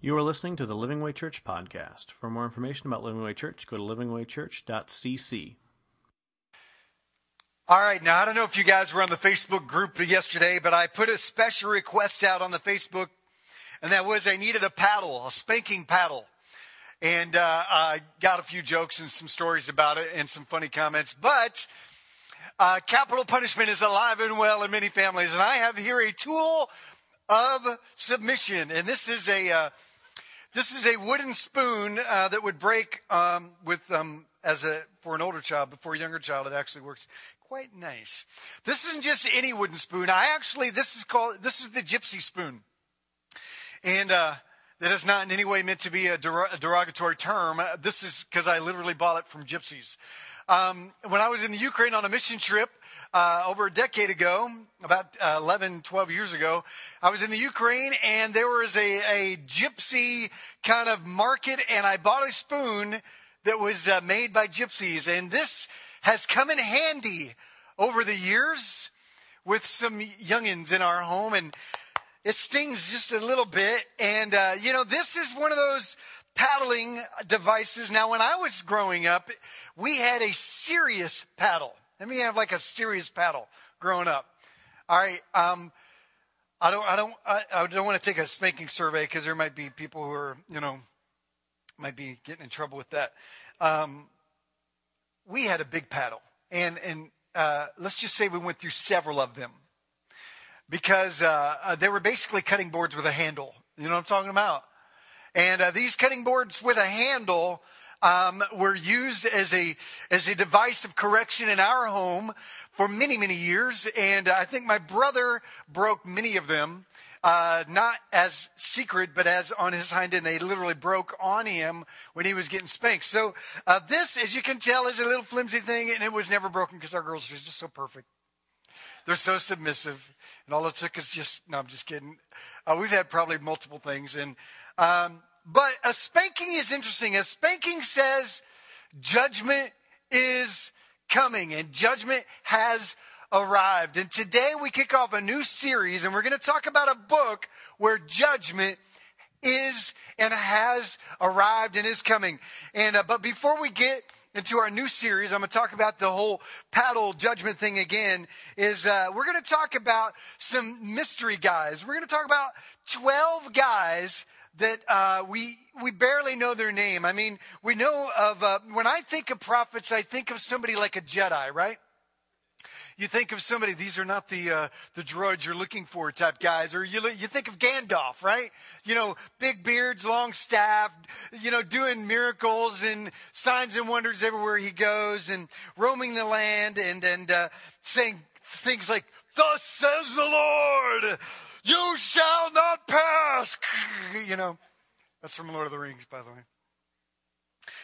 You are listening to the Living Way Church podcast. For more information about Living Way Church, go to livingwaychurch.cc. All right, now I don't know if you guys were on the Facebook group yesterday, but I put a special request out on the Facebook, and that was I needed a paddle, a spanking paddle. And uh, I got a few jokes and some stories about it and some funny comments. But uh, capital punishment is alive and well in many families, and I have here a tool of submission. And this is a uh, this is a wooden spoon uh, that would break um, with um, as a for an older child, but for a younger child, it actually works quite nice. This isn't just any wooden spoon. I actually this is called this is the gypsy spoon, and uh, that is not in any way meant to be a, derogatory term. This is because I literally bought it from gypsies. Um, when I was in the Ukraine on a mission trip uh, over a decade ago, about uh, 11, 12 years ago, I was in the Ukraine and there was a, a gypsy kind of market and I bought a spoon that was uh, made by gypsies. And this has come in handy over the years with some youngins in our home and it stings just a little bit. And, uh, you know, this is one of those paddling devices. Now, when I was growing up, we had a serious paddle. Let me have like a serious paddle growing up. All right. Um, I don't, I don't, I, I don't want to take a spanking survey because there might be people who are, you know, might be getting in trouble with that. Um, we had a big paddle and, and, uh, let's just say we went through several of them because, uh, uh, they were basically cutting boards with a handle. You know what I'm talking about? And uh, these cutting boards with a handle um, were used as a as a device of correction in our home for many many years. And I think my brother broke many of them. Uh, not as secret, but as on his hind end, they literally broke on him when he was getting spanked. So uh, this, as you can tell, is a little flimsy thing, and it was never broken because our girls are just so perfect. They're so submissive, and all it took is just no. I'm just kidding. Uh, we've had probably multiple things, and um, but a spanking is interesting. A spanking says judgment is coming and judgment has arrived. And today we kick off a new series and we're going to talk about a book where judgment is and has arrived and is coming. And, uh, but before we get into our new series, I'm going to talk about the whole paddle judgment thing again. Is uh, we're going to talk about some mystery guys. We're going to talk about 12 guys that uh, we we barely know their name. I mean, we know of uh, when I think of prophets, I think of somebody like a Jedi, right? You think of somebody; these are not the uh, the droids you're looking for type guys, or you you think of Gandalf, right? You know, big beards, long staff, you know, doing miracles and signs and wonders everywhere he goes, and roaming the land, and and uh, saying things like, "Thus says the Lord." You shall not pass. You know, that's from Lord of the Rings, by the way.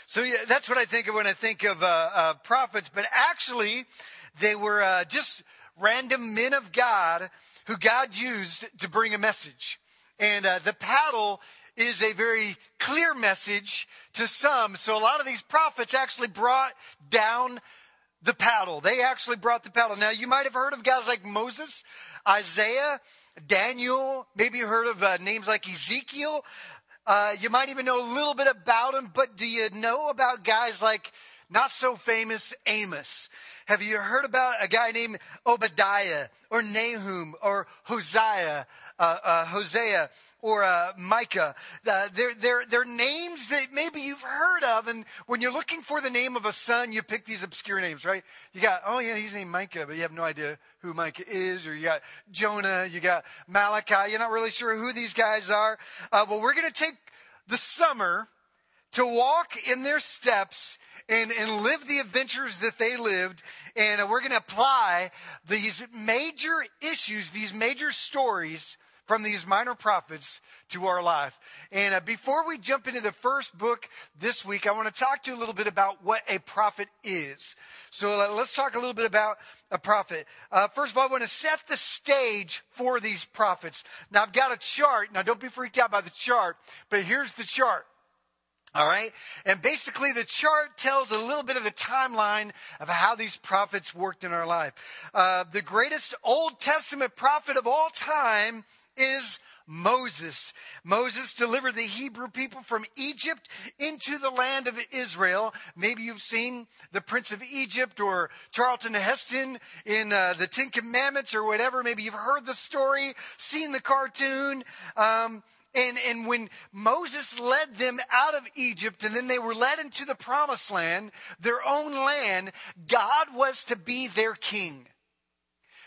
So yeah, that's what I think of when I think of uh, uh, prophets. But actually, they were uh, just random men of God who God used to bring a message. And uh, the paddle is a very clear message to some. So a lot of these prophets actually brought down the paddle. They actually brought the paddle. Now, you might have heard of guys like Moses, Isaiah, Daniel, maybe you heard of uh, names like Ezekiel. Uh, you might even know a little bit about him, but do you know about guys like not so famous Amos? Have you heard about a guy named Obadiah or Nahum or Hosea, Hosea or uh, Micah? Uh, they're, they're, they're names that maybe you've heard of. And when you're looking for the name of a son, you pick these obscure names, right? You got, oh yeah, he's named Micah, but you have no idea who Micah is. Or you got Jonah, you got Malachi. You're not really sure who these guys are. Uh, well, we're going to take the summer to walk in their steps and, and live the adventures that they lived. And uh, we're going to apply these major issues, these major stories from these minor prophets to our life. And uh, before we jump into the first book this week, I want to talk to you a little bit about what a prophet is. So uh, let's talk a little bit about a prophet. Uh, first of all, I want to set the stage for these prophets. Now, I've got a chart. Now, don't be freaked out by the chart, but here's the chart. All right. And basically the chart tells a little bit of the timeline of how these prophets worked in our life. Uh, the greatest Old Testament prophet of all time is Moses. Moses delivered the Hebrew people from Egypt into the land of Israel. Maybe you've seen The Prince of Egypt or Charlton Heston in uh, The Ten Commandments or whatever. Maybe you've heard the story, seen the cartoon. Um, and, and when Moses led them out of Egypt and then they were led into the promised land, their own land, God was to be their king.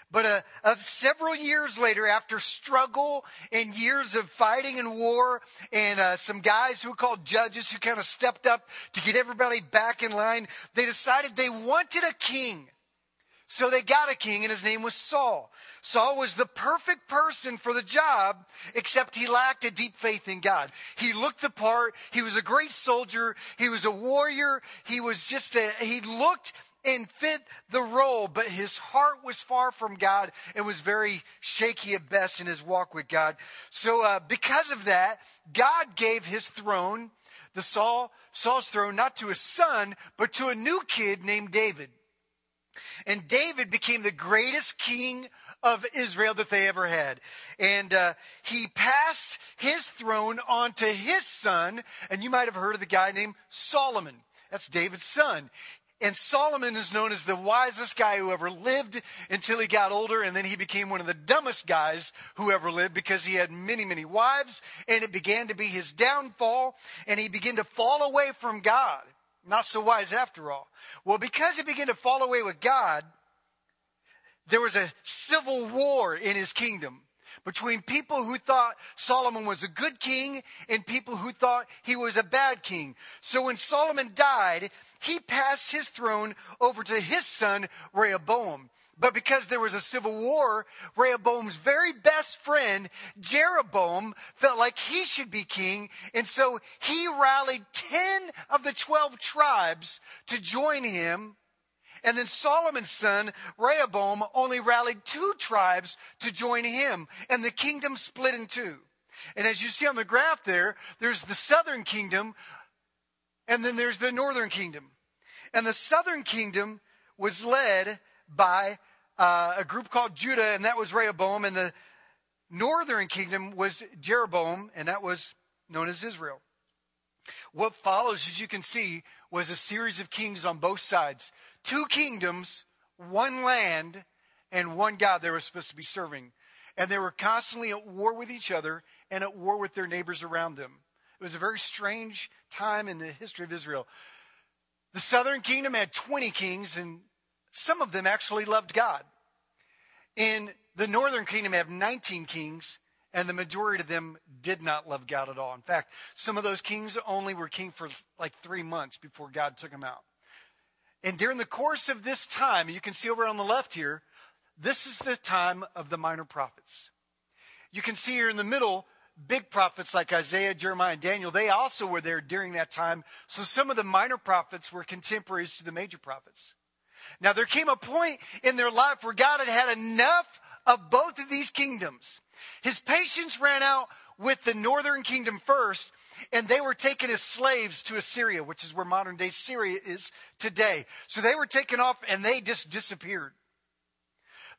But uh, uh, several years later, after struggle and years of fighting and war, and uh, some guys who were called judges who kind of stepped up to get everybody back in line, they decided they wanted a king. So they got a king, and his name was Saul. Saul was the perfect person for the job, except he lacked a deep faith in God. He looked the part. He was a great soldier. He was a warrior. He was just a, he looked and fit the role, but his heart was far from God and was very shaky at best in his walk with God. So, uh, because of that, God gave his throne, the Saul, Saul's throne, not to his son, but to a new kid named David. And David became the greatest king of Israel that they ever had. And uh, he passed his throne on to his son, and you might have heard of the guy named Solomon. That's David's son. And Solomon is known as the wisest guy who ever lived until he got older, and then he became one of the dumbest guys who ever lived because he had many, many wives, and it began to be his downfall, and he began to fall away from God. Not so wise after all. Well, because he began to fall away with God, there was a civil war in his kingdom between people who thought Solomon was a good king and people who thought he was a bad king. So when Solomon died, he passed his throne over to his son, Rehoboam. But because there was a civil war, Rehoboam's very best friend, Jeroboam, felt like he should be king. And so he rallied 10 of the 12 tribes to join him and then Solomon's son, Rehoboam, only rallied two tribes to join him, and the kingdom split in two. And as you see on the graph there, there's the southern kingdom, and then there's the northern kingdom. And the southern kingdom was led by uh, a group called Judah, and that was Rehoboam, and the northern kingdom was Jeroboam, and that was known as Israel. What follows, as you can see, was a series of kings on both sides two kingdoms, one land, and one God they were supposed to be serving. And they were constantly at war with each other and at war with their neighbors around them. It was a very strange time in the history of Israel. The southern kingdom had 20 kings, and some of them actually loved God. In the northern kingdom had 19 kings, and the majority of them did not love God at all. In fact, some of those kings only were king for like three months before God took them out. And during the course of this time, you can see over on the left here, this is the time of the minor prophets. You can see here in the middle, big prophets like Isaiah, Jeremiah, and Daniel, they also were there during that time. So some of the minor prophets were contemporaries to the major prophets. Now there came a point in their life where God had had enough of both of these kingdoms. His patience ran out with the northern kingdom first, and they were taken as slaves to Assyria, which is where modern day Syria is today. So they were taken off and they just disappeared.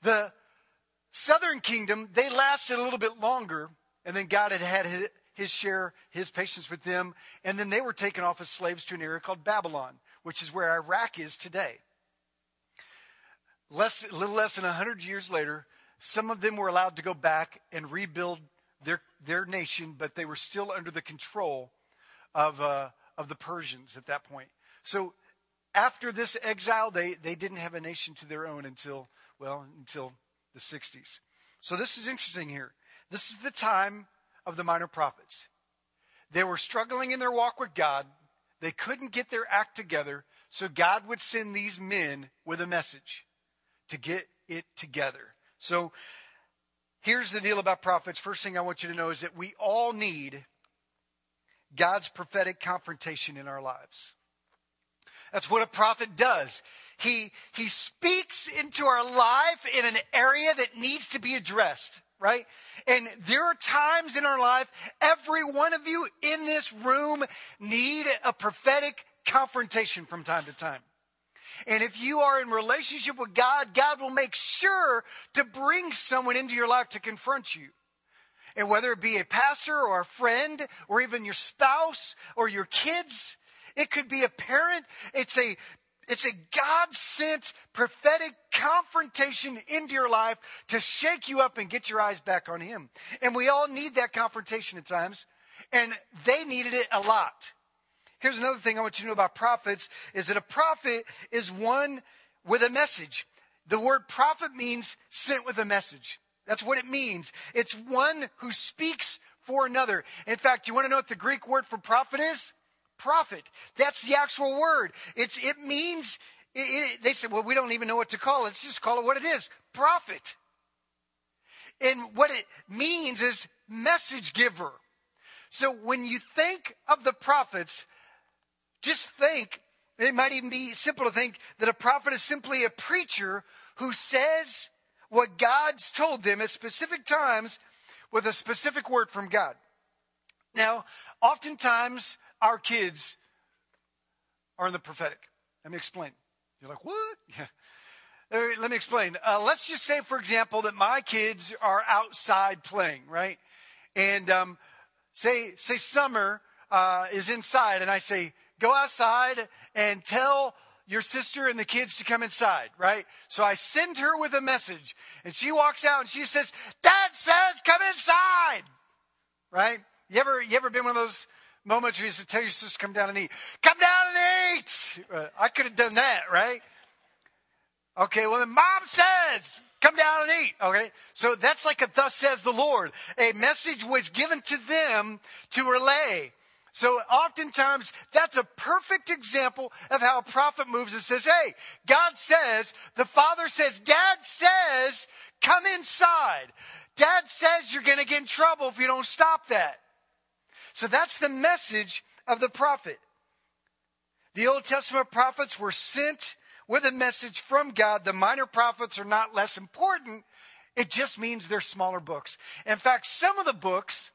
The southern kingdom, they lasted a little bit longer, and then God had had his, his share, his patience with them, and then they were taken off as slaves to an area called Babylon, which is where Iraq is today. Less, a little less than 100 years later, some of them were allowed to go back and rebuild their, their nation, but they were still under the control of, uh, of the Persians at that point. So after this exile, they, they didn't have a nation to their own until, well, until the 60s. So this is interesting here. This is the time of the minor prophets. They were struggling in their walk with God. They couldn't get their act together. So God would send these men with a message to get it together. So Here's the deal about prophets. First thing I want you to know is that we all need God's prophetic confrontation in our lives. That's what a prophet does. He, he speaks into our life in an area that needs to be addressed, right? And there are times in our life, every one of you in this room need a prophetic confrontation from time to time. And if you are in relationship with God, God will make sure to bring someone into your life to confront you. And whether it be a pastor or a friend or even your spouse or your kids, it could be a parent. It's a it's a God sent prophetic confrontation into your life to shake you up and get your eyes back on Him. And we all need that confrontation at times. And they needed it a lot. Here's another thing I want you to know about prophets is that a prophet is one with a message. The word prophet means sent with a message. That's what it means. It's one who speaks for another. In fact, you want to know what the Greek word for prophet is? Prophet. That's the actual word. It's, it means, it, it, they said, well, we don't even know what to call it. Let's just call it what it is. Prophet. And what it means is message giver. So when you think of the prophets, just think, it might even be simple to think that a prophet is simply a preacher who says what God's told them at specific times with a specific word from God. Now, oftentimes our kids are in the prophetic. Let me explain. You're like, what? Yeah. Let me explain. Uh, let's just say, for example, that my kids are outside playing, right? And um, say, say summer uh, is inside, and I say, go outside and tell your sister and the kids to come inside, right? So I send her with a message and she walks out and she says, Dad says come inside, right? You ever, you ever been one of those moments where you to tell your sister come down and eat? Come down and eat! Uh, I could have done that, right? Okay, well then mom says, come down and eat. Okay, so that's like a thus says the Lord. A message was given to them to relay. So oftentimes that's a perfect example of how a prophet moves and says, Hey, God says, the father says, Dad says, come inside. Dad says you're going to get in trouble if you don't stop that. So that's the message of the prophet. The Old Testament prophets were sent with a message from God. The minor prophets are not less important. It just means they're smaller books. In fact, some of the books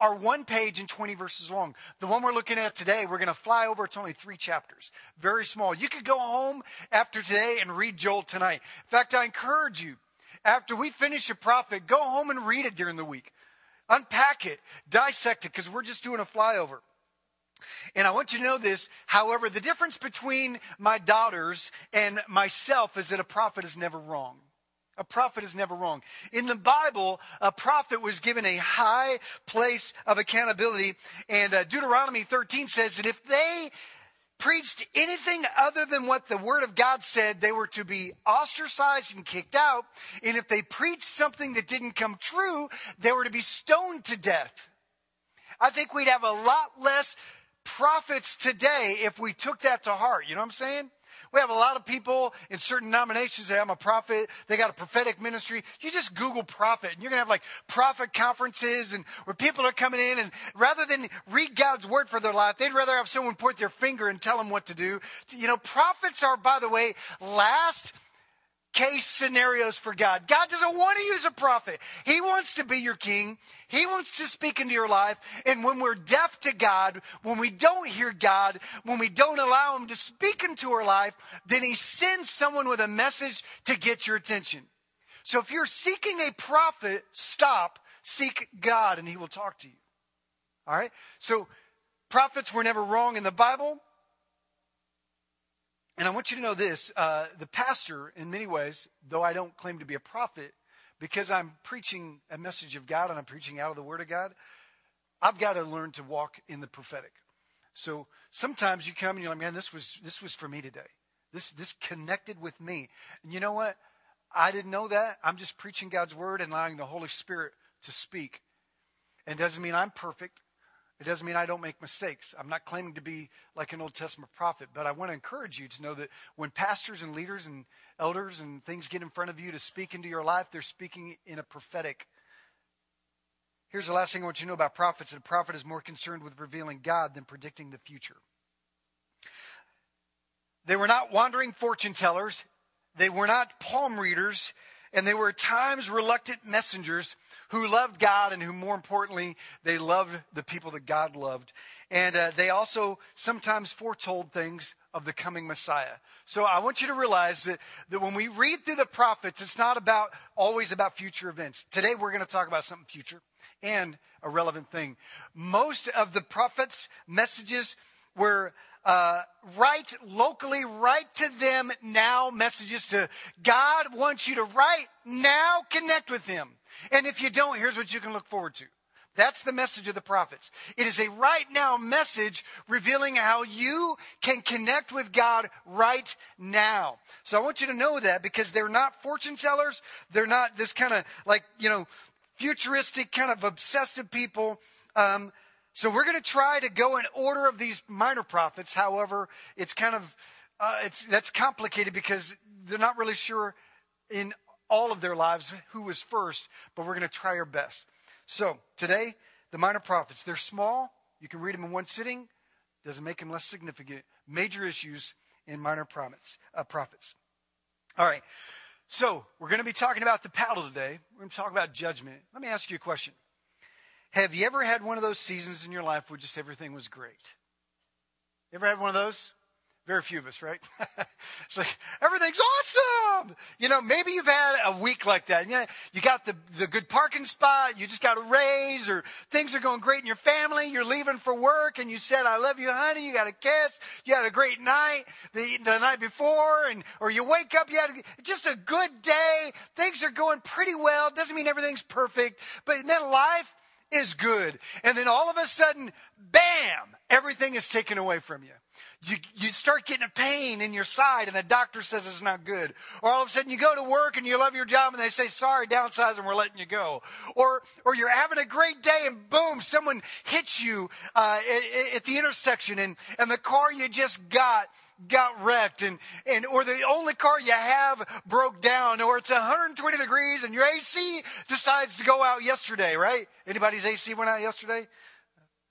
are one page and 20 verses long. The one we're looking at today, we're going to fly over. It's only three chapters. Very small. You could go home after today and read Joel tonight. In fact, I encourage you, after we finish a prophet, go home and read it during the week. Unpack it, dissect it, because we're just doing a flyover. And I want you to know this. However, the difference between my daughters and myself is that a prophet is never wrong. A prophet is never wrong. In the Bible, a prophet was given a high place of accountability. And uh, Deuteronomy 13 says that if they preached anything other than what the Word of God said, they were to be ostracized and kicked out. And if they preached something that didn't come true, they were to be stoned to death. I think we'd have a lot less prophets today if we took that to heart. You know what I'm saying? We have a lot of people in certain denominations that I'm a prophet. They got a prophetic ministry. You just Google prophet and you're going to have like prophet conferences and where people are coming in and rather than read God's word for their life, they'd rather have someone point their finger and tell them what to do. You know, prophets are, by the way, last case scenarios for God. God doesn't want to use a prophet. He wants to be your king. He wants to speak into your life. And when we're deaf to God, when we don't hear God, when we don't allow Him to speak into our life, then He sends someone with a message to get your attention. So if you're seeking a prophet, stop, seek God, and He will talk to you. All right? So prophets were never wrong in the Bible. And I want you to know this uh, the pastor, in many ways, though I don't claim to be a prophet, because I'm preaching a message of God and I'm preaching out of the Word of God, I've got to learn to walk in the prophetic. So sometimes you come and you're like, man, this was this was for me today. This this connected with me. And you know what? I didn't know that. I'm just preaching God's word and allowing the Holy Spirit to speak. And doesn't mean I'm perfect. It doesn't mean I don't make mistakes. I'm not claiming to be like an Old Testament prophet, but I want to encourage you to know that when pastors and leaders and elders and things get in front of you to speak into your life, they're speaking in a prophetic. Here's the last thing I want you to know about prophets that a prophet is more concerned with revealing God than predicting the future. They were not wandering fortune tellers, they were not palm readers, and they were times reluctant messengers who loved God and who, more importantly, they loved the people that God loved. And uh, they also sometimes foretold things of the coming Messiah. So I want you to realize that, that when we read through the prophets, it's not about always about future events. Today we're going to talk about something future and a relevant thing. Most of the prophets' messages were uh, right locally, right to them now messages to God wants you to right now, connect with Him. And if you don't, here's what you can look forward to. That's the message of the prophets. It is a right now message revealing how you can connect with God right now. So I want you to know that because they're not fortune tellers. They're not this kind of like, you know, futuristic kind of obsessive people. Um, so we're going to try to go in order of these minor prophets. However, it's kind of uh, it's that's complicated because they're not really sure in all of their lives who was first, but we're going to try our best. So today, the minor prophets, they're small. You can read them in one sitting. Doesn't make them less significant. Major issues in minor prophets. Uh, prophets. All right. So we're going to be talking about the paddle today. We're going to talk about judgment. Let me ask you a question. Have you ever had one of those seasons in your life where just everything was great? You ever had one of those? Very few of us, right? it's like everything's awesome. You know, maybe you've had a week like that. You, you got the, the good parking spot. You just got a raise or things are going great in your family. You're leaving for work and you said, I love you, honey. You got a kiss. You had a great night the, the night before and, or you wake up, you had a, just a good day. Things are going pretty well. Doesn't mean everything's perfect, but then life is good. And then all of a sudden, bam, everything is taken away from you you, you start getting a pain in your side and the doctor says it's not good. Or all of a sudden you go to work and you love your job and they say, sorry, downsize and we're letting you go. Or, or you're having a great day and boom, someone hits you, uh, at, at the intersection and, and the car you just got got wrecked and, and or the only car you have broke down or it's 120 degrees and your AC decides to go out yesterday, right? Anybody's AC went out yesterday?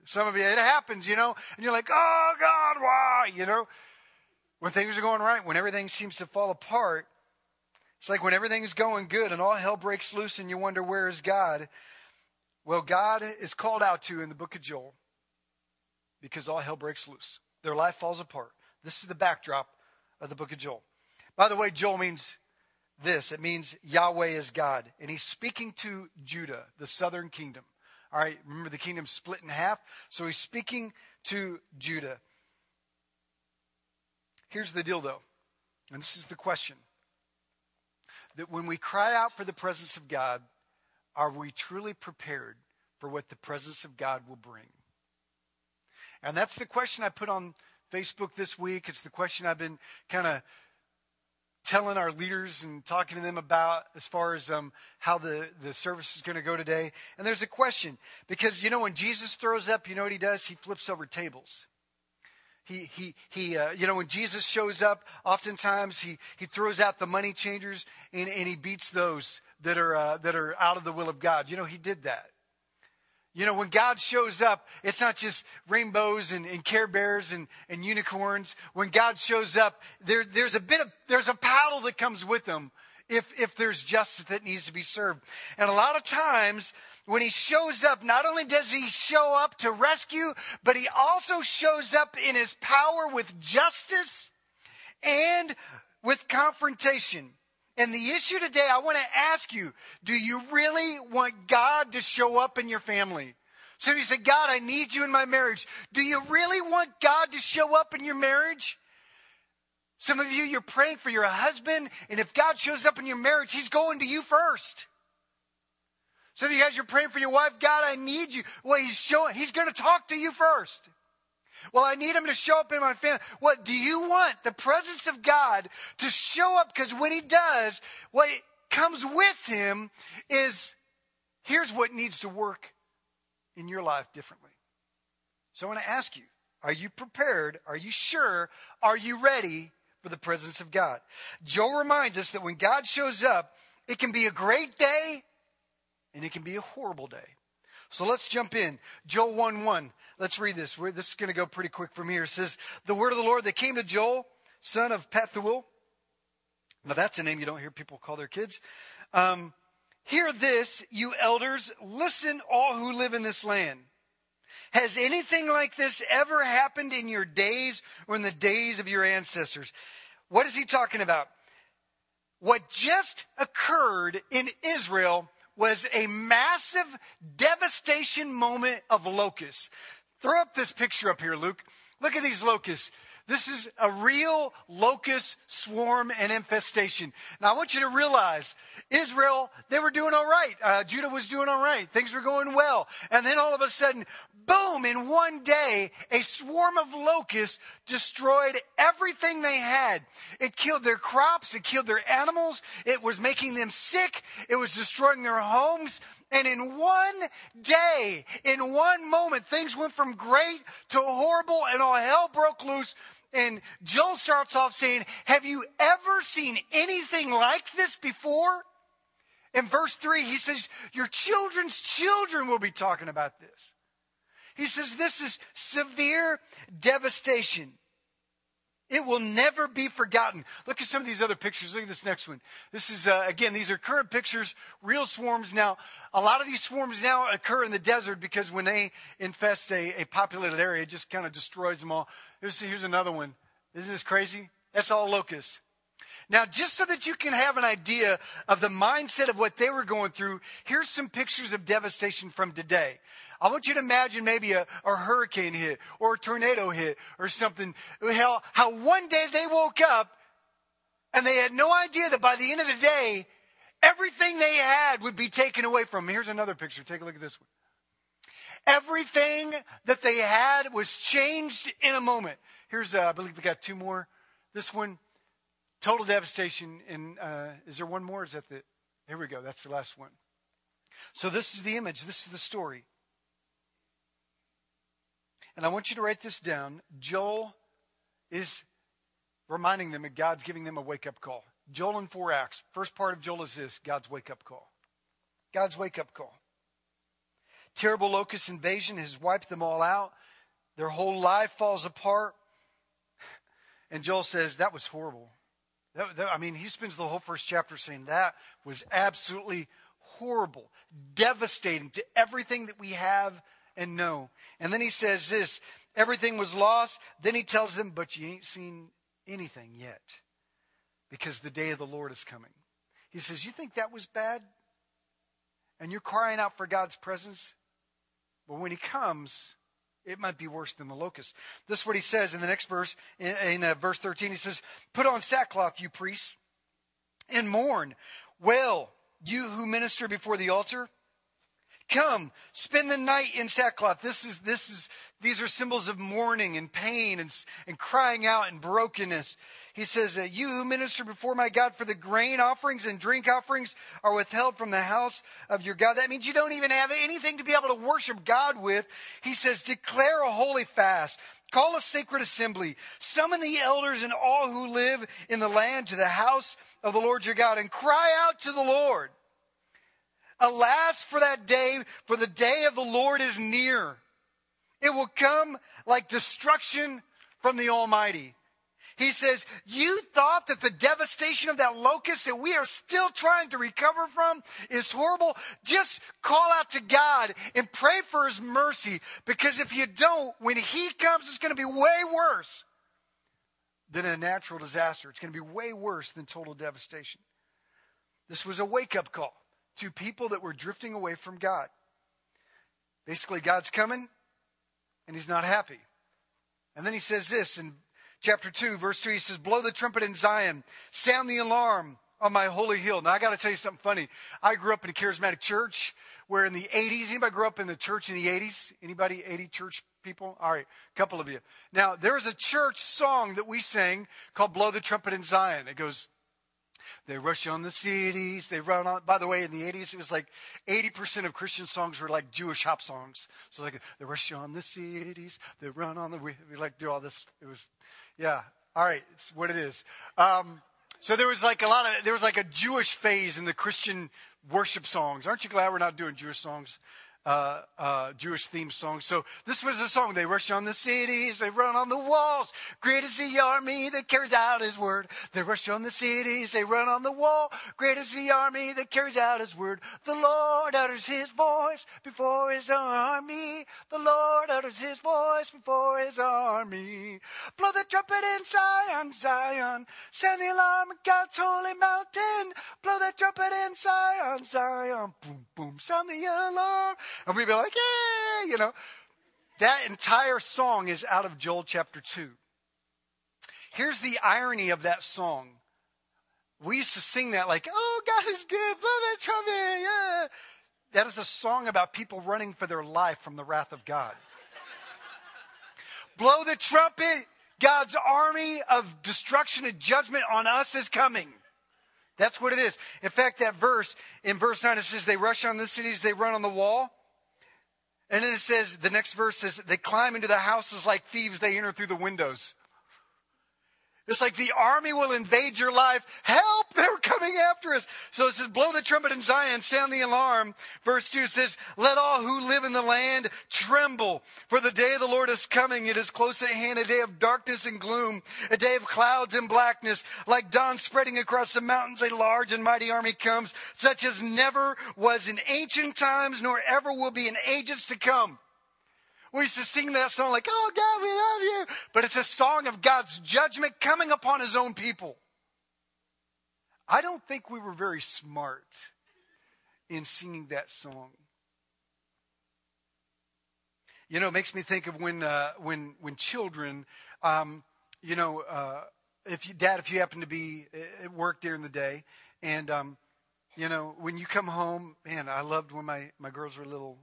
Some of you, it happens, you know, and you're like, oh God, why? You know, when things are going right, when everything seems to fall apart, it's like when everything's going good and all hell breaks loose and you wonder, where is God? Well, God is called out to in the book of Joel because all hell breaks loose. Their life falls apart. This is the backdrop of the book of Joel. By the way, Joel means this it means Yahweh is God. And he's speaking to Judah, the southern kingdom. All right, remember the kingdom split in half? So he's speaking to Judah. Here's the deal, though, and this is the question that when we cry out for the presence of God, are we truly prepared for what the presence of God will bring? And that's the question I put on Facebook this week. It's the question I've been kind of telling our leaders and talking to them about as far as um, how the, the service is going to go today. And there's a question because, you know, when Jesus throws up, you know what he does? He flips over tables. He, he, he uh, you know, when Jesus shows up, oftentimes he, he throws out the money changers and, and he beats those that are, uh, that are out of the will of God. You know, he did that. You know, when God shows up, it's not just rainbows and, and care bears and, and unicorns. When God shows up, there, there's a bit of, there's a paddle that comes with him if, if there's justice that needs to be served. And a lot of times, when he shows up, not only does he show up to rescue, but he also shows up in his power with justice and with confrontation. And the issue today, I want to ask you do you really want God to show up in your family? So you say, God, I need you in my marriage. Do you really want God to show up in your marriage? Some of you, you're praying for your husband, and if God shows up in your marriage, he's going to you first. Some of you guys, you're praying for your wife, God, I need you. Well, he's showing, he's going to talk to you first. Well, I need him to show up in my family. What do you want? The presence of God to show up because when he does, what comes with him is here's what needs to work in your life differently. So I want to ask you, are you prepared? Are you sure? Are you ready for the presence of God? Joel reminds us that when God shows up, it can be a great day and it can be a horrible day. So let's jump in. Joel 1 1. Let's read this. We're, this is going to go pretty quick from here. It says, The word of the Lord that came to Joel, son of Pethuel. Now that's a name you don't hear people call their kids. Um, Hear this, you elders. Listen, all who live in this land. Has anything like this ever happened in your days or in the days of your ancestors? What is he talking about? What just occurred in Israel was a massive devastation moment of locusts. Throw up this picture up here, Luke. Look at these locusts. This is a real locust swarm and infestation. Now, I want you to realize Israel, they were doing all right. Uh, Judah was doing all right. Things were going well. And then all of a sudden, boom, in one day, a swarm of locusts destroyed everything they had. It killed their crops, it killed their animals, it was making them sick, it was destroying their homes. And in one day, in one moment, things went from great to horrible and all hell broke loose. And Joel starts off saying, Have you ever seen anything like this before? In verse 3, he says, Your children's children will be talking about this. He says, This is severe devastation. It will never be forgotten. Look at some of these other pictures. Look at this next one. This is, uh, again, these are current pictures, real swarms. Now, a lot of these swarms now occur in the desert because when they infest a, a populated area, it just kind of destroys them all. Here's, here's another one. Isn't this crazy? That's all locusts. Now, just so that you can have an idea of the mindset of what they were going through, here's some pictures of devastation from today. I want you to imagine maybe a, a hurricane hit or a tornado hit or something. How, how one day they woke up and they had no idea that by the end of the day, everything they had would be taken away from them. Here's another picture. Take a look at this one. Everything that they had was changed in a moment. Here's, uh, I believe we got two more. This one, total devastation. And uh, is there one more? Is that the? Here we go. That's the last one. So this is the image. This is the story. And I want you to write this down. Joel is reminding them that God's giving them a wake up call. Joel in four acts. First part of Joel is this God's wake up call. God's wake up call. Terrible locust invasion has wiped them all out. Their whole life falls apart. And Joel says, That was horrible. That, that, I mean, he spends the whole first chapter saying that was absolutely horrible, devastating to everything that we have and know. And then he says this everything was lost. Then he tells them, but you ain't seen anything yet because the day of the Lord is coming. He says, You think that was bad? And you're crying out for God's presence? But when he comes, it might be worse than the locust. This is what he says in the next verse, in, in uh, verse 13. He says, Put on sackcloth, you priests, and mourn. Well, you who minister before the altar, Come, spend the night in sackcloth. This is, this is, these are symbols of mourning and pain and, and crying out and brokenness. He says, You who minister before my God for the grain offerings and drink offerings are withheld from the house of your God. That means you don't even have anything to be able to worship God with. He says, Declare a holy fast. Call a sacred assembly. Summon the elders and all who live in the land to the house of the Lord your God and cry out to the Lord. Alas for that day, for the day of the Lord is near. It will come like destruction from the Almighty. He says, You thought that the devastation of that locust that we are still trying to recover from is horrible? Just call out to God and pray for His mercy because if you don't, when He comes, it's going to be way worse than a natural disaster. It's going to be way worse than total devastation. This was a wake up call to people that were drifting away from God. Basically, God's coming and he's not happy. And then he says this in chapter 2, verse 3 he says, Blow the trumpet in Zion, sound the alarm on my holy hill. Now, I got to tell you something funny. I grew up in a charismatic church where in the 80s, anybody grew up in the church in the 80s? Anybody 80 church people? All right, a couple of you. Now, there's a church song that we sing called Blow the Trumpet in Zion. It goes, they rush on the cities. They run on. By the way, in the 80s, it was like 80% of Christian songs were like Jewish hop songs. So like, they rush on the cities. They run on the. We, we like do all this. It was, yeah. All right, it's what it is. Um, so there was like a lot of there was like a Jewish phase in the Christian worship songs. Aren't you glad we're not doing Jewish songs? Uh, uh, Jewish theme song. So this was a song. They rush on the cities, they run on the walls. Great is the army that carries out his word. They rush on the cities, they run on the wall. Great is the army that carries out his word. The Lord utters his voice before his army. The Lord utters his voice before his army. Blow the trumpet in Zion, Zion. Sound the alarm in God's holy mountain. Blow the trumpet in Zion, Zion. Boom, boom. Sound the alarm. And we'd be like, yeah, you know. That entire song is out of Joel chapter 2. Here's the irony of that song. We used to sing that like, oh, God is good, blow that trumpet, yeah. That is a song about people running for their life from the wrath of God. Blow the trumpet, God's army of destruction and judgment on us is coming. That's what it is. In fact, that verse, in verse 9, it says, They rush on the cities, they run on the wall. And then it says, the next verse says, They climb into the houses like thieves, they enter through the windows. It's like the army will invade your life. Help! They're coming after us. So it says, blow the trumpet in Zion, sound the alarm. Verse 2 says, let all who live in the land tremble. For the day of the Lord is coming. It is close at hand, a day of darkness and gloom, a day of clouds and blackness. Like dawn spreading across the mountains, a large and mighty army comes, such as never was in ancient times, nor ever will be in ages to come. We used to sing that song like, oh God, we love you. But it's a song of God's judgment coming upon his own people. I don't think we were very smart in singing that song. You know, it makes me think of when uh, when when children, um, you know, uh, if you, Dad, if you happen to be at work during the day, and um, you know, when you come home, man, I loved when my my girls were little,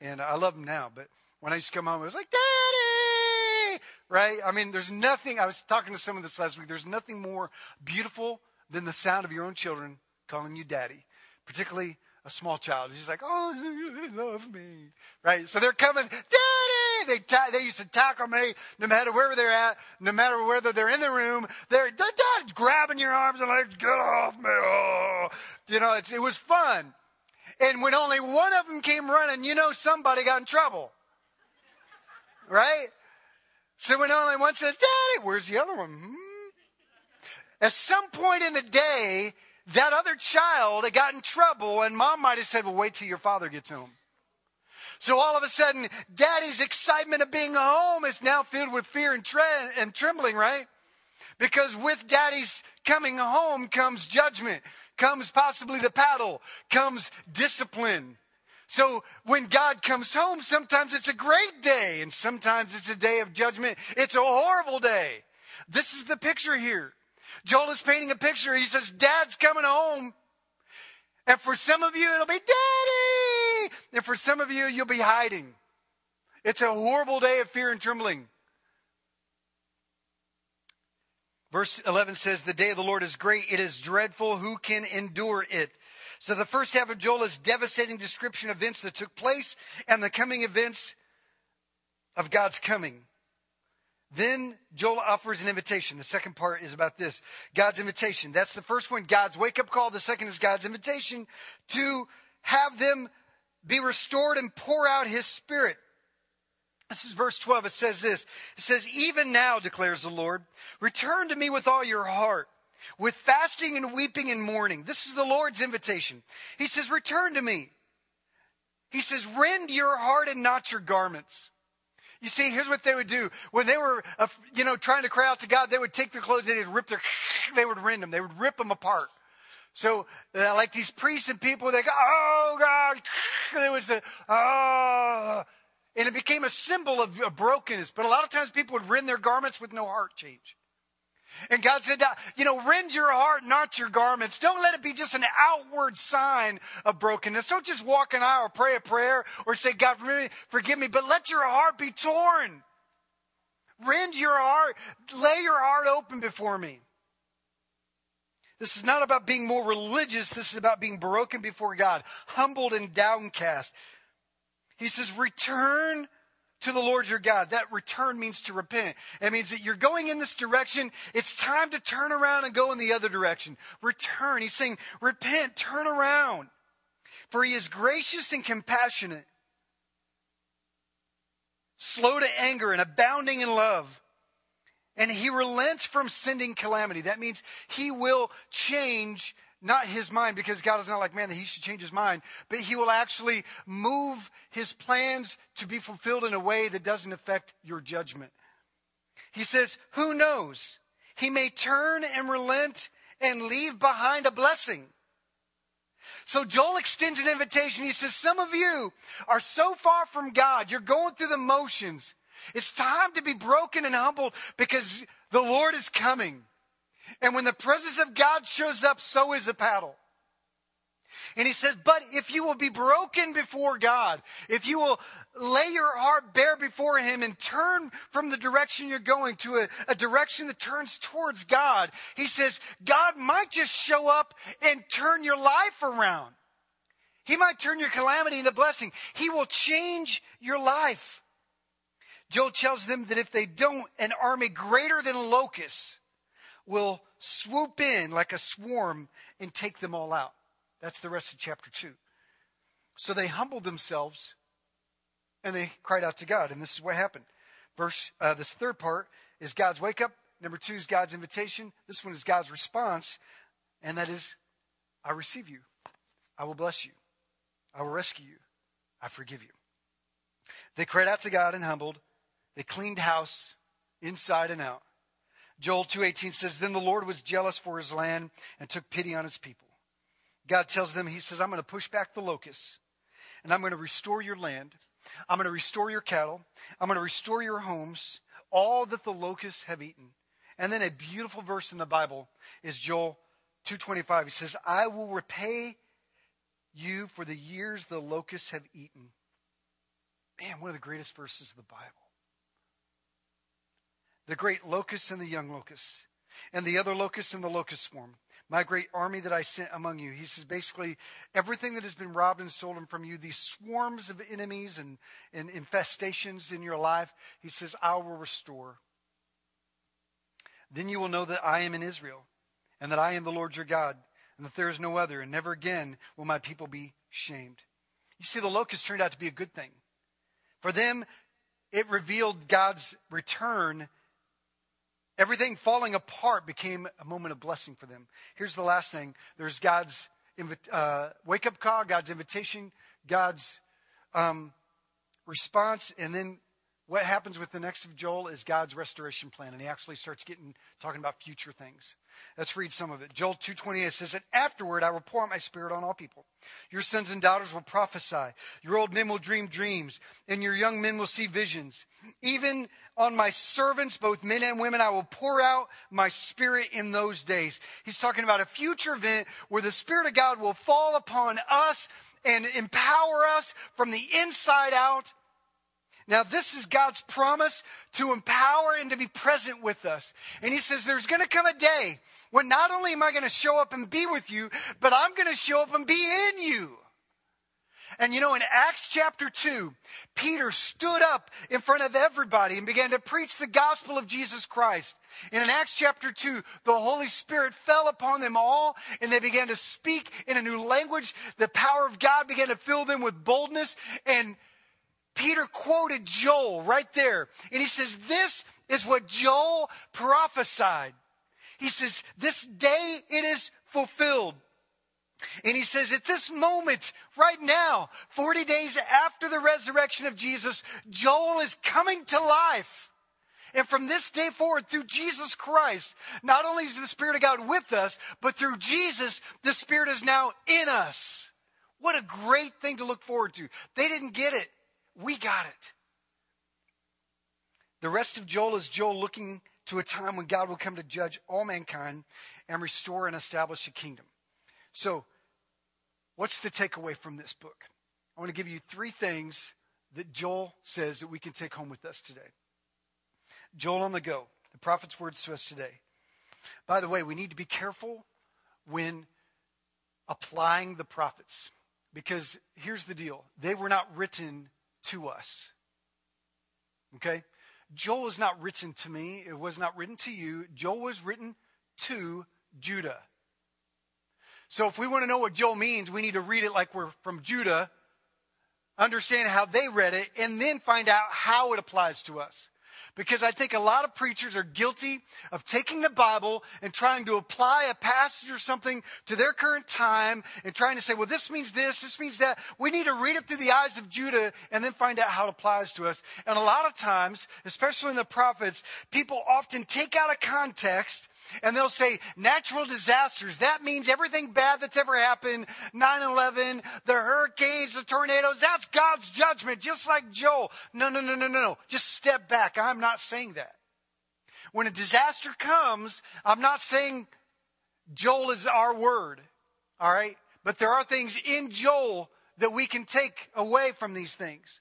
and I love them now, but when I used to come home, I was like, Daddy! Right? I mean, there's nothing, I was talking to someone this last week, there's nothing more beautiful than the sound of your own children calling you daddy, particularly a small child. He's like, oh, they love me. Right? So they're coming, daddy! They, ta- they used to tackle me no matter wherever they're at, no matter whether they're in the room. They're, they're grabbing your arms and like, get off me. Oh. You know, it was fun. And when only one of them came running, you know somebody got in trouble. Right? So when only one says, Daddy, where's the other one? Hmm? At some point in the day, that other child had got in trouble, and mom might have said, Well, wait till your father gets home. So all of a sudden, daddy's excitement of being home is now filled with fear and, tre- and trembling, right? Because with daddy's coming home comes judgment, comes possibly the paddle, comes discipline. So when God comes home, sometimes it's a great day and sometimes it's a day of judgment. It's a horrible day. This is the picture here. Joel is painting a picture. He says, Dad's coming home. And for some of you, it'll be Daddy. And for some of you, you'll be hiding. It's a horrible day of fear and trembling. Verse 11 says, The day of the Lord is great. It is dreadful. Who can endure it? So the first half of Joel is devastating description of events that took place and the coming events of God's coming. Then Joel offers an invitation. The second part is about this God's invitation. That's the first one, God's wake up call. The second is God's invitation to have them be restored and pour out his spirit. This is verse 12. It says this It says, Even now, declares the Lord, return to me with all your heart with fasting and weeping and mourning. This is the Lord's invitation. He says, Return to me. He says, Rend your heart and not your garments. You see, here's what they would do. When they were, uh, you know, trying to cry out to God, they would take their clothes, and they would rip their, they would rend them, they would rip them apart. So, uh, like these priests and people, they go, oh God, there was the, oh, and it became a symbol of brokenness. But a lot of times people would rend their garments with no heart change. And God said, you know, rend your heart, not your garments. Don't let it be just an outward sign of brokenness. Don't just walk an aisle or pray a prayer or say, God, forgive me, but let your heart be torn. Rend your heart. Lay your heart open before me. This is not about being more religious. This is about being broken before God, humbled and downcast. He says, return to the Lord your God. That return means to repent. It means that you're going in this direction. It's time to turn around and go in the other direction. Return. He's saying, repent, turn around. For he is gracious and compassionate, slow to anger, and abounding in love. And he relents from sending calamity. That means he will change not his mind because God is not like man that he should change his mind, but he will actually move his plans to be fulfilled in a way that doesn't affect your judgment. He says, Who knows? He may turn and relent and leave behind a blessing. So Joel extends an invitation. He says, Some of you are so far from God, you're going through the motions. It's time to be broken and humbled because the Lord is coming. And when the presence of God shows up, so is a paddle. And he says, but if you will be broken before God, if you will lay your heart bare before him and turn from the direction you're going to a, a, direction that turns towards God, he says, God might just show up and turn your life around. He might turn your calamity into blessing. He will change your life. Joel tells them that if they don't, an army greater than locusts will swoop in like a swarm and take them all out. That's the rest of chapter 2. So they humbled themselves and they cried out to God. And this is what happened. Verse, uh, this third part is God's wake up. Number two is God's invitation. This one is God's response. And that is, I receive you. I will bless you. I will rescue you. I forgive you. They cried out to God and humbled. They cleaned house inside and out. Joel 2:18 says then the Lord was jealous for his land and took pity on his people. God tells them he says I'm going to push back the locusts and I'm going to restore your land. I'm going to restore your cattle. I'm going to restore your homes, all that the locusts have eaten. And then a beautiful verse in the Bible is Joel 2:25. He says, "I will repay you for the years the locusts have eaten." Man, one of the greatest verses of the Bible the great locusts and the young locusts, and the other locusts and the locust swarm, my great army that I sent among you. He says basically everything that has been robbed and stolen from you, these swarms of enemies and, and infestations in your life, he says, I will restore. Then you will know that I am in Israel, and that I am the Lord your God, and that there is no other, and never again will my people be shamed. You see, the locusts turned out to be a good thing. For them, it revealed God's return Everything falling apart became a moment of blessing for them. Here's the last thing there's God's uh, wake up call, God's invitation, God's um, response, and then what happens with the next of Joel is God's restoration plan, and he actually starts getting talking about future things. Let's read some of it. Joel 2:28 says, that afterward I will pour out my spirit on all people. Your sons and daughters will prophesy. Your old men will dream dreams, and your young men will see visions. Even on my servants, both men and women, I will pour out my spirit in those days." He's talking about a future event where the spirit of God will fall upon us and empower us from the inside out now, this is God's promise to empower and to be present with us. And He says, There's going to come a day when not only am I going to show up and be with you, but I'm going to show up and be in you. And you know, in Acts chapter 2, Peter stood up in front of everybody and began to preach the gospel of Jesus Christ. And in Acts chapter 2, the Holy Spirit fell upon them all and they began to speak in a new language. The power of God began to fill them with boldness and Peter quoted Joel right there. And he says, This is what Joel prophesied. He says, This day it is fulfilled. And he says, At this moment, right now, 40 days after the resurrection of Jesus, Joel is coming to life. And from this day forward, through Jesus Christ, not only is the Spirit of God with us, but through Jesus, the Spirit is now in us. What a great thing to look forward to. They didn't get it. We got it. The rest of Joel is Joel looking to a time when God will come to judge all mankind and restore and establish a kingdom. So, what's the takeaway from this book? I want to give you three things that Joel says that we can take home with us today. Joel on the go, the prophet's words to us today. By the way, we need to be careful when applying the prophets because here's the deal they were not written to us. Okay? Joel is not written to me. It was not written to you. Joel was written to Judah. So if we want to know what Joel means, we need to read it like we're from Judah understand how they read it, and then find out how it applies to us. Because I think a lot of preachers are guilty of taking the Bible and trying to apply a passage or something to their current time and trying to say, well, this means this, this means that. We need to read it through the eyes of Judah and then find out how it applies to us. And a lot of times, especially in the prophets, people often take out of context and they'll say natural disasters. That means everything bad that's ever happened 9 11, the hurricanes, the tornadoes. That's God's judgment, just like Joel. No, no, no, no, no, no. Just step back. I'm not saying that. When a disaster comes, I'm not saying Joel is our word. All right? But there are things in Joel that we can take away from these things.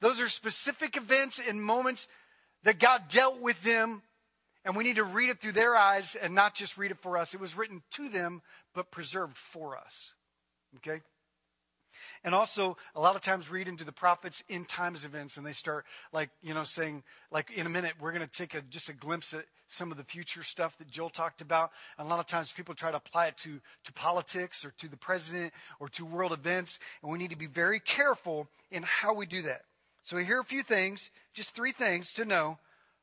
Those are specific events and moments that God dealt with them and we need to read it through their eyes and not just read it for us. It was written to them, but preserved for us. Okay? And also, a lot of times read into the prophets in times events, and they start like you know saying like in a minute we're going to take a, just a glimpse at some of the future stuff that Joel talked about. And a lot of times people try to apply it to to politics or to the president or to world events, and we need to be very careful in how we do that. So here are a few things, just three things to know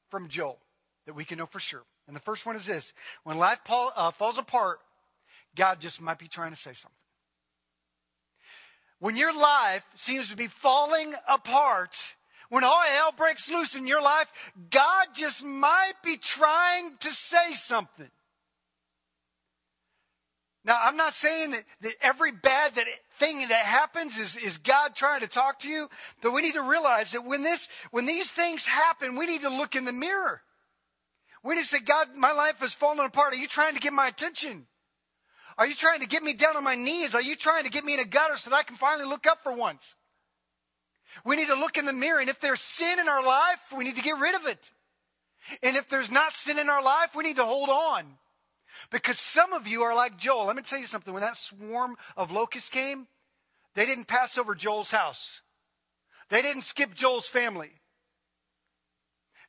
from Joel that we can know for sure. And the first one is this when life uh, falls apart, God just might be trying to say something. When your life seems to be falling apart, when all hell breaks loose in your life, God just might be trying to say something. Now, I'm not saying that, that every bad that thing that happens is, is God trying to talk to you, but we need to realize that when this, when these things happen, we need to look in the mirror. We need to say, God, my life is falling apart. Are you trying to get my attention? Are you trying to get me down on my knees? Are you trying to get me in a gutter so that I can finally look up for once? We need to look in the mirror, and if there's sin in our life, we need to get rid of it. And if there's not sin in our life, we need to hold on. Because some of you are like Joel. Let me tell you something. When that swarm of locusts came, they didn't pass over Joel's house. They didn't skip Joel's family.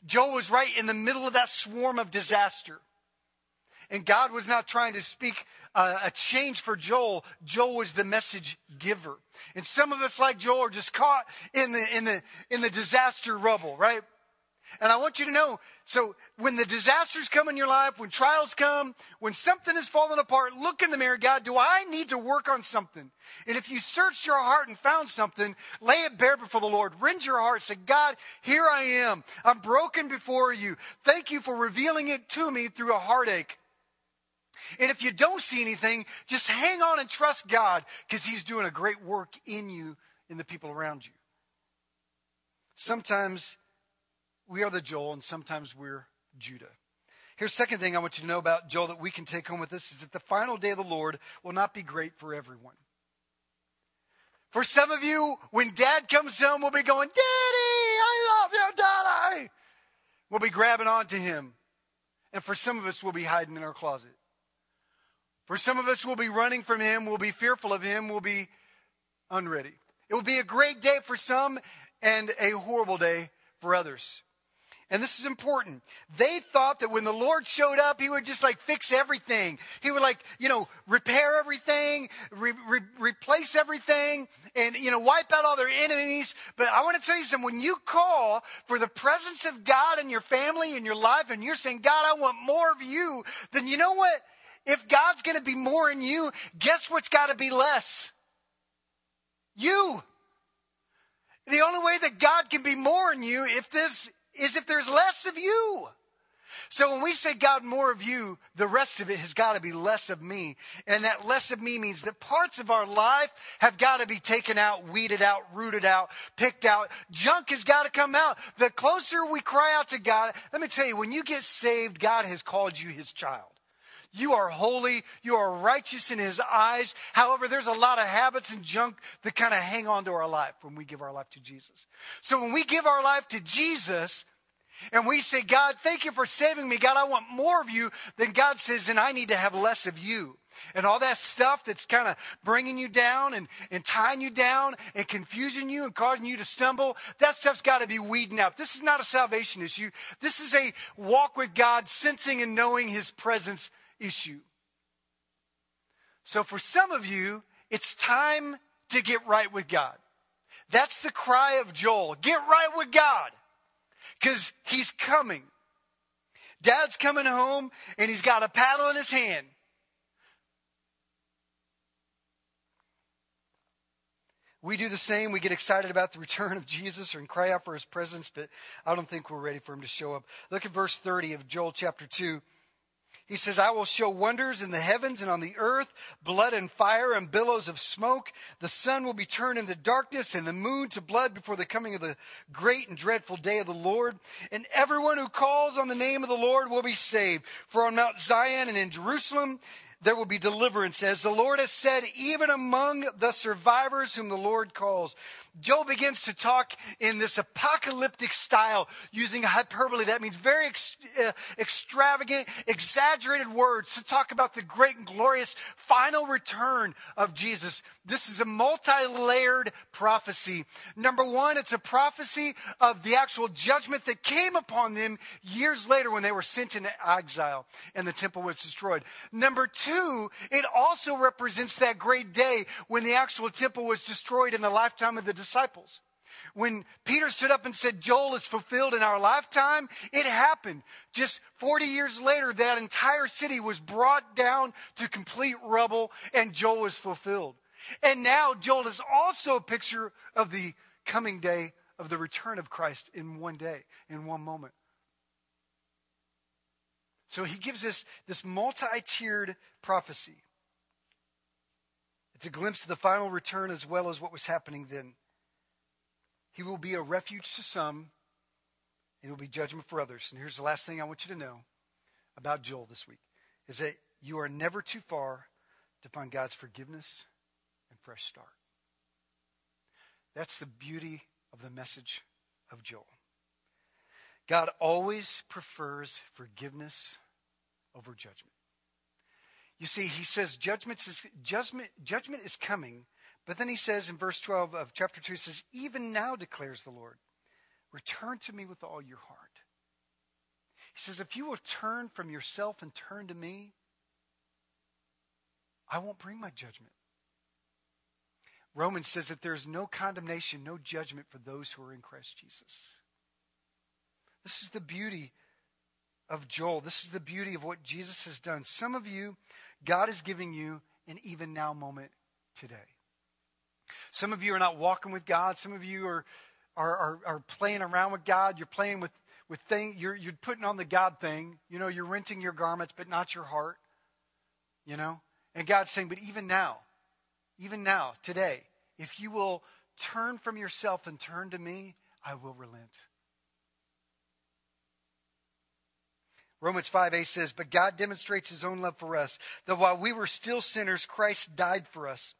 Joel was right in the middle of that swarm of disaster. And God was not trying to speak uh, a change for Joel. Joel was the message giver. And some of us, like Joel, are just caught in the, in the, in the disaster rubble, right? And I want you to know so when the disasters come in your life, when trials come, when something is falling apart, look in the mirror. God, do I need to work on something? And if you searched your heart and found something, lay it bare before the Lord. Rend your heart. Say, God, here I am. I'm broken before you. Thank you for revealing it to me through a heartache. And if you don't see anything, just hang on and trust God because He's doing a great work in you and the people around you. Sometimes we are the Joel, and sometimes we're Judah. Here's second thing I want you to know about Joel that we can take home with us is that the final day of the Lord will not be great for everyone. For some of you, when dad comes home, we'll be going, Daddy, I love you, Daddy. We'll be grabbing onto him. And for some of us, we'll be hiding in our closet. For some of us, we'll be running from him. We'll be fearful of him. We'll be unready. It will be a great day for some and a horrible day for others and this is important. They thought that when the Lord showed up, He would just like fix everything. He would like, you know, repair everything, re- re- replace everything, and, you know, wipe out all their enemies. But I want to tell you something. When you call for the presence of God in your family, in your life, and you're saying, God, I want more of you, then you know what? If God's going to be more in you, guess what's got to be less? You. The only way that God can be more in you if this is if there's less of you. So when we say, God, more of you, the rest of it has got to be less of me. And that less of me means that parts of our life have got to be taken out, weeded out, rooted out, picked out. Junk has got to come out. The closer we cry out to God, let me tell you, when you get saved, God has called you his child. You are holy. You are righteous in his eyes. However, there's a lot of habits and junk that kind of hang on to our life when we give our life to Jesus. So when we give our life to Jesus, and we say, God, thank you for saving me. God, I want more of you. Then God says, and I need to have less of you. And all that stuff that's kind of bringing you down and, and tying you down and confusing you and causing you to stumble, that stuff's got to be weeding out. This is not a salvation issue. This is a walk with God, sensing and knowing his presence issue. So for some of you, it's time to get right with God. That's the cry of Joel. Get right with God because he's coming. Dad's coming home and he's got a paddle in his hand. We do the same. We get excited about the return of Jesus and cry out for his presence, but I don't think we're ready for him to show up. Look at verse 30 of Joel chapter 2. He says, I will show wonders in the heavens and on the earth, blood and fire and billows of smoke. The sun will be turned into darkness and the moon to blood before the coming of the great and dreadful day of the Lord. And everyone who calls on the name of the Lord will be saved. For on Mount Zion and in Jerusalem, there will be deliverance, as the Lord has said, even among the survivors whom the Lord calls. Joel begins to talk in this apocalyptic style using hyperbole. That means very ex- uh, extravagant, exaggerated words to talk about the great and glorious final return of Jesus. This is a multi layered prophecy. Number one, it's a prophecy of the actual judgment that came upon them years later when they were sent into exile and the temple was destroyed. Number two, it also represents that great day when the actual temple was destroyed in the lifetime of the disciples. When Peter stood up and said, Joel is fulfilled in our lifetime, it happened. Just 40 years later, that entire city was brought down to complete rubble and Joel was fulfilled. And now Joel is also a picture of the coming day of the return of Christ in one day, in one moment. So he gives us this multi tiered prophecy. It's a glimpse of the final return as well as what was happening then. He will be a refuge to some, and he will be judgment for others. And here's the last thing I want you to know about Joel this week is that you are never too far to find God's forgiveness and fresh start. That's the beauty of the message of Joel. God always prefers forgiveness over judgment. You see, he says judgment is, judgment, judgment is coming, but then he says in verse 12 of chapter 2, he says, Even now declares the Lord, return to me with all your heart. He says, If you will turn from yourself and turn to me, I won't bring my judgment. Romans says that there is no condemnation, no judgment for those who are in Christ Jesus. This is the beauty of Joel. This is the beauty of what Jesus has done. Some of you, God is giving you an even now moment today. Some of you are not walking with God. Some of you are, are, are, are playing around with God. You're playing with, with things, you're, you're putting on the God thing. You know, you're renting your garments, but not your heart. You know? And God's saying, but even now, even now, today, if you will turn from yourself and turn to me, I will relent. Romans 5a says, But God demonstrates his own love for us, that while we were still sinners, Christ died for us.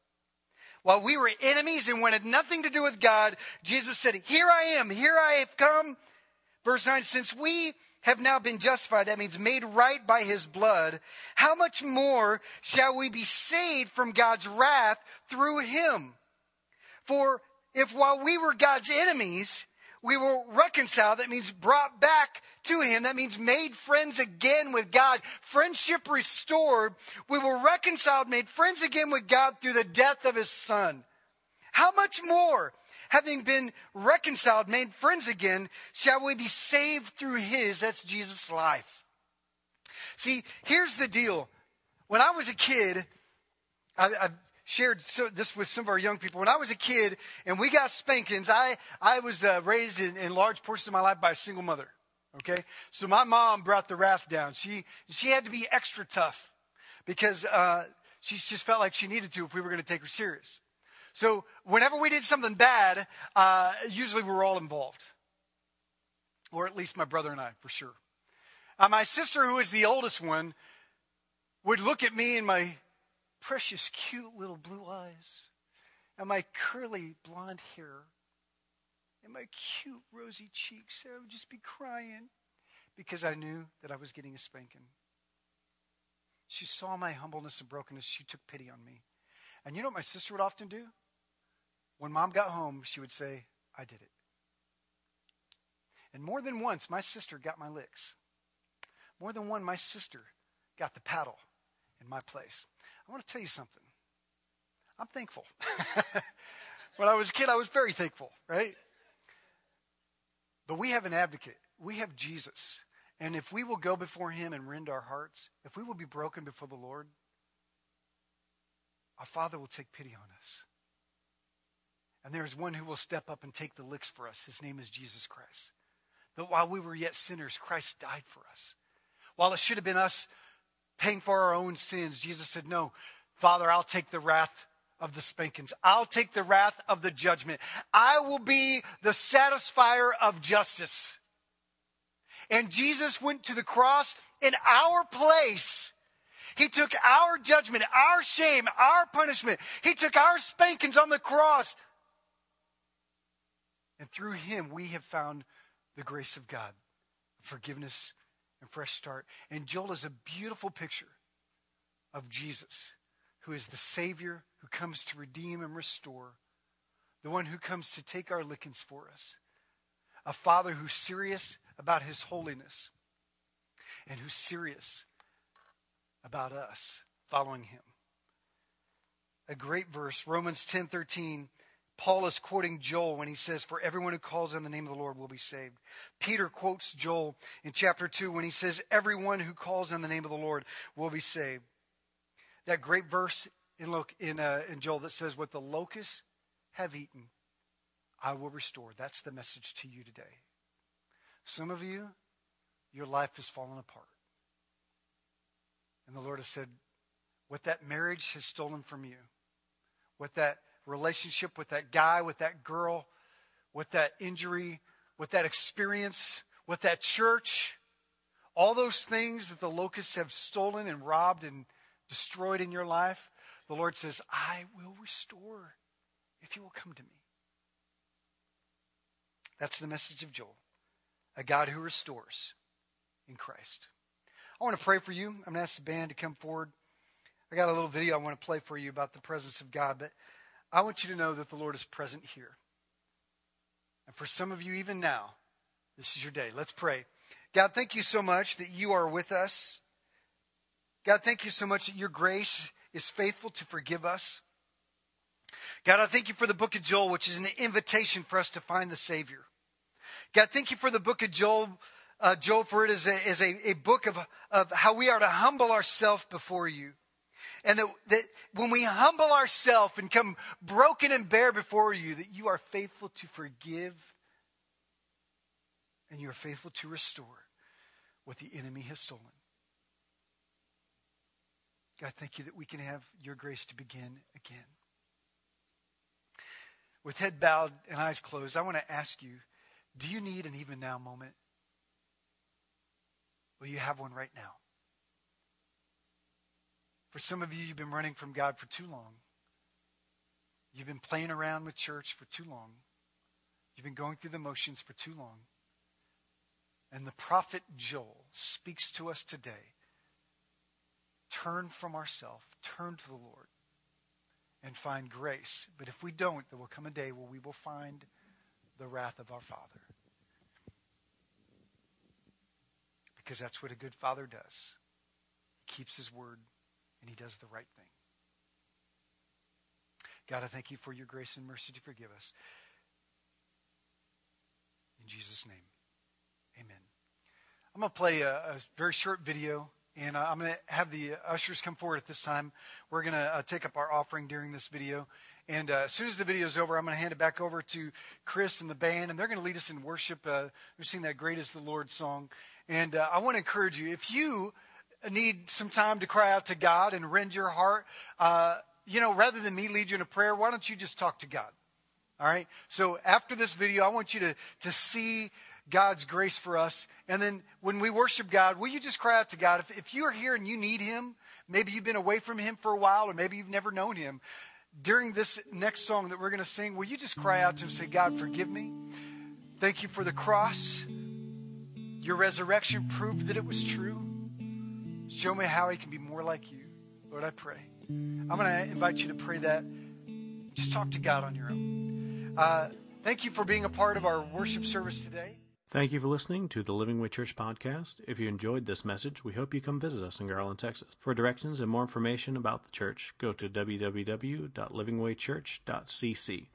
While we were enemies and wanted nothing to do with God, Jesus said, Here I am, here I have come. Verse 9, since we have now been justified, that means made right by his blood, how much more shall we be saved from God's wrath through him? For if while we were God's enemies, we were reconciled, that means brought back to him. That means made friends again with God. Friendship restored. We were reconciled, made friends again with God through the death of his son. How much more, having been reconciled, made friends again, shall we be saved through his, that's Jesus' life? See, here's the deal. When I was a kid, I, have shared this with some of our young people. When I was a kid and we got spankings, I, I was uh, raised in, in large portions of my life by a single mother. Okay? So my mom brought the wrath down. She, she had to be extra tough because uh, she just felt like she needed to if we were going to take her serious. So whenever we did something bad, uh, usually we were all involved. Or at least my brother and I, for sure. Uh, my sister, who is the oldest one, would look at me and my precious, cute little blue eyes and my curly blonde hair and my cute rosy cheeks. I would just be crying because I knew that I was getting a spanking. She saw my humbleness and brokenness. She took pity on me. And you know what my sister would often do? When mom got home, she would say, I did it. And more than once, my sister got my licks. More than one, my sister got the paddle in my place. I want to tell you something. I'm thankful. when I was a kid, I was very thankful, right? But we have an advocate. We have Jesus. And if we will go before him and rend our hearts, if we will be broken before the Lord, our Father will take pity on us. And there is one who will step up and take the licks for us. His name is Jesus Christ. That while we were yet sinners, Christ died for us. While it should have been us paying for our own sins, Jesus said, No, Father, I'll take the wrath of the spankings. I'll take the wrath of the judgment. I will be the satisfier of justice. And Jesus went to the cross in our place. He took our judgment, our shame, our punishment. He took our spankings on the cross. And through him, we have found the grace of God, forgiveness, and fresh start. And Joel is a beautiful picture of Jesus, who is the Savior who comes to redeem and restore, the one who comes to take our lickings for us, a Father who's serious about his holiness and who's serious about us following him. A great verse, Romans 10 13 Paul is quoting Joel when he says, For everyone who calls on the name of the Lord will be saved. Peter quotes Joel in chapter 2 when he says, Everyone who calls on the name of the Lord will be saved. That great verse in, in, uh, in Joel that says, What the locusts have eaten, I will restore. That's the message to you today. Some of you, your life has fallen apart. And the Lord has said, What that marriage has stolen from you, what that relationship with that guy, with that girl, with that injury, with that experience, with that church, all those things that the locusts have stolen and robbed and destroyed in your life, the Lord says, I will restore if you will come to me. That's the message of Joel a God who restores in Christ. I want to pray for you. I'm going to ask the band to come forward. I got a little video I want to play for you about the presence of God, but I want you to know that the Lord is present here. And for some of you, even now, this is your day. Let's pray. God, thank you so much that you are with us. God, thank you so much that your grace is faithful to forgive us. God, I thank you for the book of Joel, which is an invitation for us to find the Savior. God, thank you for the book of Joel. Uh, Joel, for it is a, is a, a book of, of how we are to humble ourselves before you. And that, that when we humble ourselves and come broken and bare before you, that you are faithful to forgive and you are faithful to restore what the enemy has stolen. God, thank you that we can have your grace to begin again. With head bowed and eyes closed, I want to ask you do you need an even now moment? Will you have one right now? For some of you, you've been running from God for too long. You've been playing around with church for too long. You've been going through the motions for too long. And the prophet Joel speaks to us today. Turn from ourselves, turn to the Lord, and find grace. But if we don't, there will come a day where we will find the wrath of our Father. Because that's what a good father does. He keeps his word and he does the right thing. God, I thank you for your grace and mercy to forgive us. In Jesus' name, amen. I'm going to play a, a, very short video, and uh, I'm going to have the ushers come forward at this time. We're going to uh, take up our offering during this video. And uh, as soon as the video is over, I'm going to hand it back over to Chris and the band, and they're going to lead us in worship. Uh, we've seen that Great is the Lord song. And uh, I want to encourage you, if you need some time to cry out to God and rend your heart, uh, you know, rather than me lead you in a prayer, why don't you just talk to God? All right? So after this video, I want you to, to see God's grace for us. And then when we worship God, will you just cry out to God? If, if you're here and you need Him, maybe you've been away from Him for a while, or maybe you've never known Him, during this next song that we're going to sing, will you just cry out to Him and say, God, forgive me? Thank you for the cross. Your resurrection proved that it was true. Show me how I can be more like you. Lord, I pray. I'm going to invite you to pray that. Just talk to God on your own. Uh, thank you for being a part of our worship service today. Thank you for listening to the Living Way Church podcast. If you enjoyed this message, we hope you come visit us in Garland, Texas. For directions and more information about the church, go to www.livingwaychurch.cc.